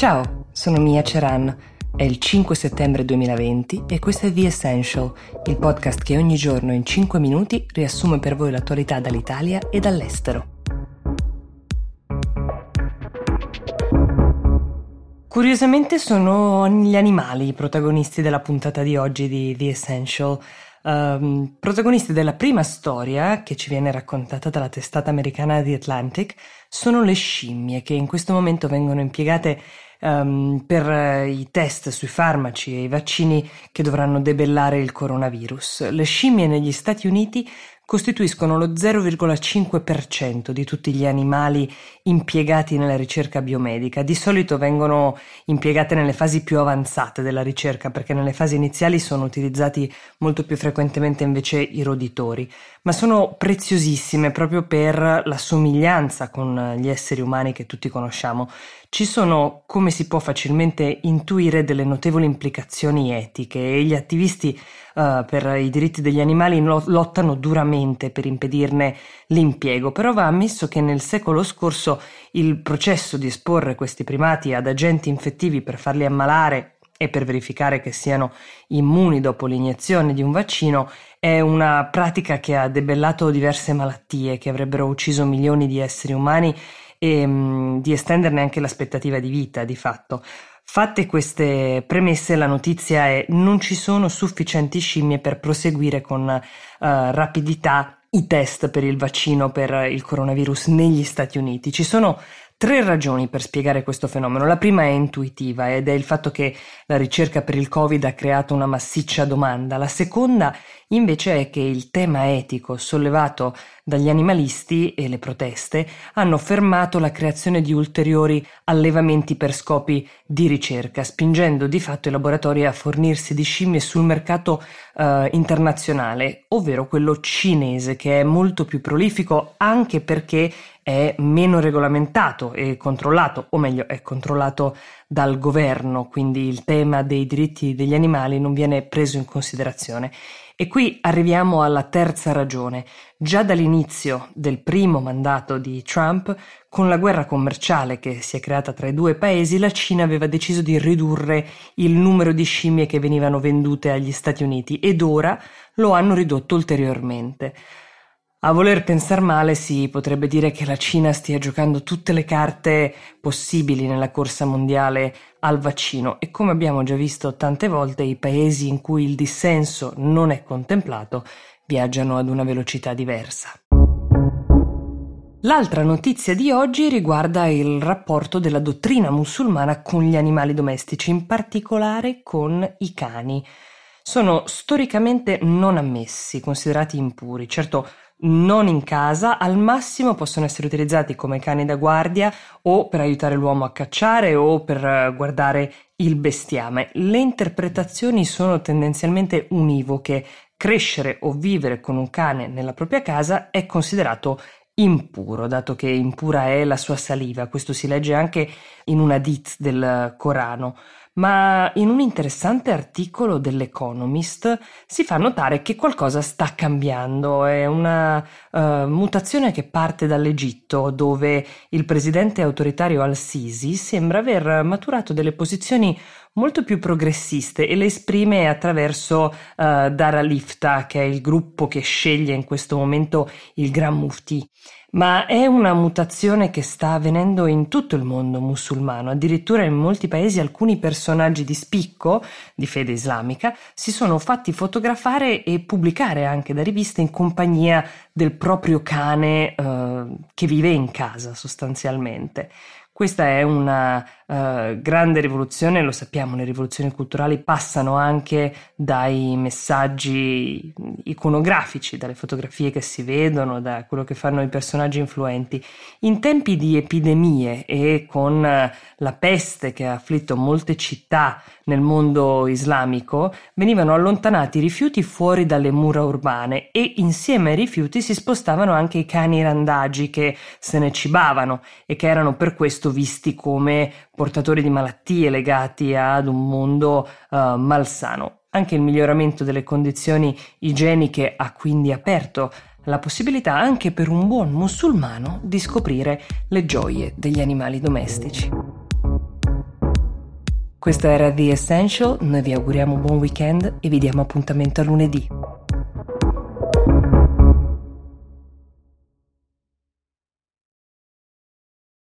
Ciao, sono Mia Ceran. È il 5 settembre 2020 e questo è The Essential, il podcast che ogni giorno in 5 minuti riassume per voi l'attualità dall'Italia e dall'estero. Curiosamente sono gli animali i protagonisti della puntata di oggi di The Essential. Um, protagonisti della prima storia che ci viene raccontata dalla testata americana The Atlantic sono le scimmie che in questo momento vengono impiegate um, per uh, i test sui farmaci e i vaccini che dovranno debellare il coronavirus. Le scimmie negli Stati Uniti costituiscono lo 0,5% di tutti gli animali impiegati nella ricerca biomedica. Di solito vengono impiegate nelle fasi più avanzate della ricerca perché nelle fasi iniziali sono utilizzati molto più frequentemente invece i roditori, ma sono preziosissime proprio per la somiglianza con gli esseri umani che tutti conosciamo. Ci sono, come si può facilmente intuire, delle notevoli implicazioni etiche e gli attivisti uh, per i diritti degli animali lottano duramente per impedirne l'impiego, però va ammesso che nel secolo scorso il processo di esporre questi primati ad agenti infettivi per farli ammalare e per verificare che siano immuni dopo l'iniezione di un vaccino è una pratica che ha debellato diverse malattie che avrebbero ucciso milioni di esseri umani e mh, mm, di estenderne anche l'aspettativa di vita di fatto. Fatte queste premesse, la notizia è non ci sono sufficienti scimmie per proseguire con uh, rapidità i test per il vaccino per il coronavirus negli Stati Uniti. Ci sono tre ragioni per spiegare questo fenomeno. La prima è intuitiva ed è il fatto che la ricerca per il Covid ha creato una massiccia domanda. La seconda invece è che il tema etico sollevato dagli animalisti e le proteste hanno fermato la creazione di ulteriori allevamenti per scopi di ricerca, spingendo di fatto i laboratori a fornirsi di scimmie sul mercato eh, internazionale, ovvero quello cinese, che è molto più prolifico anche perché è meno regolamentato e controllato, o meglio è controllato dal governo, quindi il tema dei diritti degli animali non viene preso in considerazione. E qui arriviamo alla terza ragione. Già dall'inizio del primo mandato di Trump, con la guerra commerciale che si è creata tra i due paesi, la Cina aveva deciso di ridurre il numero di scimmie che venivano vendute agli Stati Uniti ed ora lo hanno ridotto ulteriormente. A voler pensar male si potrebbe dire che la Cina stia giocando tutte le carte possibili nella corsa mondiale al vaccino e come abbiamo già visto tante volte i paesi in cui il dissenso non è contemplato viaggiano ad una velocità diversa. L'altra notizia di oggi riguarda il rapporto della dottrina musulmana con gli animali domestici, in particolare con i cani. Sono storicamente non ammessi, considerati impuri. Certo, non in casa, al massimo possono essere utilizzati come cani da guardia o per aiutare l'uomo a cacciare o per eh, guardare il bestiame. Le interpretazioni sono tendenzialmente univoche. Crescere o vivere con un cane nella propria casa è considerato impuro, dato che impura è la sua saliva. Questo si legge anche in un hadith del Corano ma in un interessante articolo dell'Economist si fa notare che qualcosa sta cambiando, è una uh, mutazione che parte dall'Egitto, dove il presidente autoritario al-Sisi sembra aver maturato delle posizioni molto più progressiste e le esprime attraverso uh, Dara Lifta, che è il gruppo che sceglie in questo momento il Gran Mufti ma è una mutazione che sta avvenendo in tutto il mondo musulmano. Addirittura in molti paesi alcuni personaggi di spicco di fede islamica si sono fatti fotografare e pubblicare anche da riviste in compagnia del proprio cane eh, che vive in casa sostanzialmente. Questa è una uh, grande rivoluzione, lo sappiamo, le rivoluzioni culturali passano anche dai messaggi iconografici, dalle fotografie che si vedono, da quello che fanno i personaggi influenti. In tempi di epidemie e con uh, la peste che ha afflitto molte città nel mondo islamico, venivano allontanati i rifiuti fuori dalle mura urbane e insieme ai rifiuti si spostavano anche i cani randagi che se ne cibavano e che erano per questo visti come portatori di malattie legati ad un mondo uh, malsano. Anche il miglioramento delle condizioni igieniche ha quindi aperto la possibilità anche per un buon musulmano di scoprire le gioie degli animali domestici. Questo era The Essential, noi vi auguriamo buon weekend e vi diamo appuntamento a lunedì.